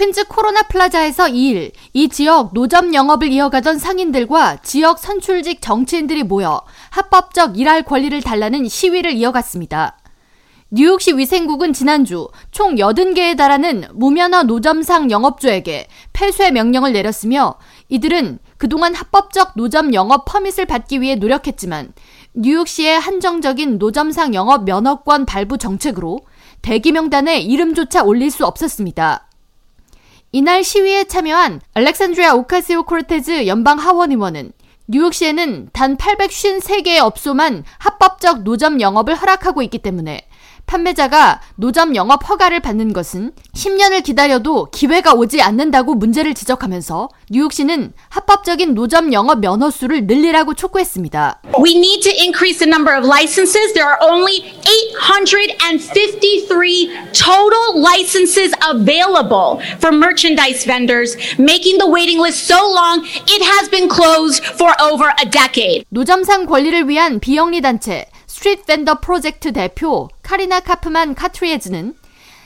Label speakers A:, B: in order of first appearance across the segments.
A: 퀸즈 코로나 플라자에서 2일 이 지역 노점 영업을 이어가던 상인들과 지역 선출직 정치인들이 모여 합법적 일할 권리를 달라는 시위를 이어갔습니다. 뉴욕시 위생국은 지난주 총 80개에 달하는 무면허 노점상 영업주에게 폐쇄 명령을 내렸으며 이들은 그동안 합법적 노점 영업 permit을 받기 위해 노력했지만 뉴욕시의 한정적인 노점상 영업 면허권 발부 정책으로 대기 명단에 이름조차 올릴 수 없었습니다. 이날 시위에 참여한 알렉산드리아 오카시오 코르테즈 연방 하원 의원은 뉴욕시에는 단 853개의 업소만 합법적 노점 영업을 허락하고 있기 때문에 판매자가 노점 영업 허가를 받는 것은 10년을 기다려도 기회가 오지 않는다고 문제를 지적하면서 뉴욕시는 합법적인 노점 영업 면허 수를 늘리라고 촉구했습니다.
B: We need to increase the number of licenses. There are only 853 total licenses available for merchandise vendors, making the waiting list so long it has been closed for over a decade.
A: 노점상 권리를 위한 비영리 단체 Street Vendor Project 대표 카리나 카프만 카트리에즈는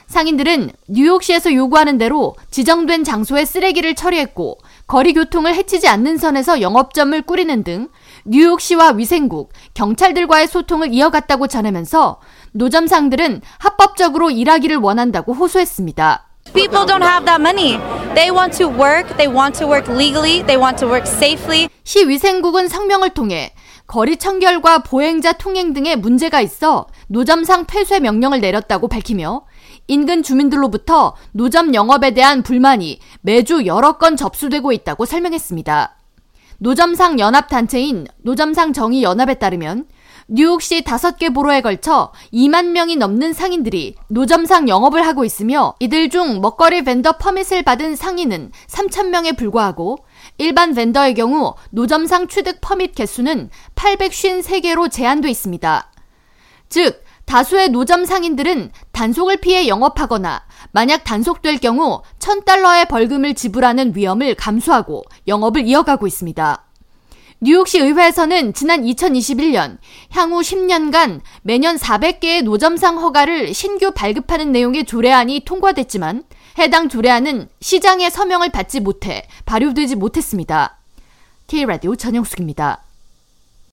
A: 상인들은 뉴욕시에서 요구하는 대로 지정된 장소에 쓰레기를 처리했고 거리 교통을 해치지 않는 선에서 영업점을 꾸리는 등 뉴욕시와 위생국, 경찰들과의 소통을 이어갔다고 전하면서 노점상들은 합법적으로 일하기를 원한다고 호소했습니다.
C: People don't have that money. They want to work, they want to work legally, they want to work safely.
A: 시 위생국은 성명을 통해 거리 청결과 보행자 통행 등의 문제가 있어 노점상 폐쇄 명령을 내렸다고 밝히며 인근 주민들로부터 노점 영업에 대한 불만이 매주 여러 건 접수되고 있다고 설명했습니다. 노점상 연합단체인 노점상 정의연합에 따르면 뉴욕시 다섯 개 borough에 걸쳐 2만 명이 넘는 상인들이 노점상 영업을 하고 있으며 이들 중 먹거리 vendor permit을 받은 상인은 3천 명에 불과하고 일반 벤더의 경우 노점상 취득 퍼밋 개수는 853개로 제한돼 있습니다. 즉, 다수의 노점 상인들은 단속을 피해 영업하거나 만약 단속될 경우 1000달러의 벌금을 지불하는 위험을 감수하고 영업을 이어가고 있습니다. 뉴욕시 의회에서는 지난 2021년 향후 10년간 매년 400개의 노점상 허가를 신규 발급하는 내용의 조례안이 통과됐지만 해당 조례안은 시장의 서명을 받지 못해 발효되지 못했습니다. K라디오 전영숙입니다.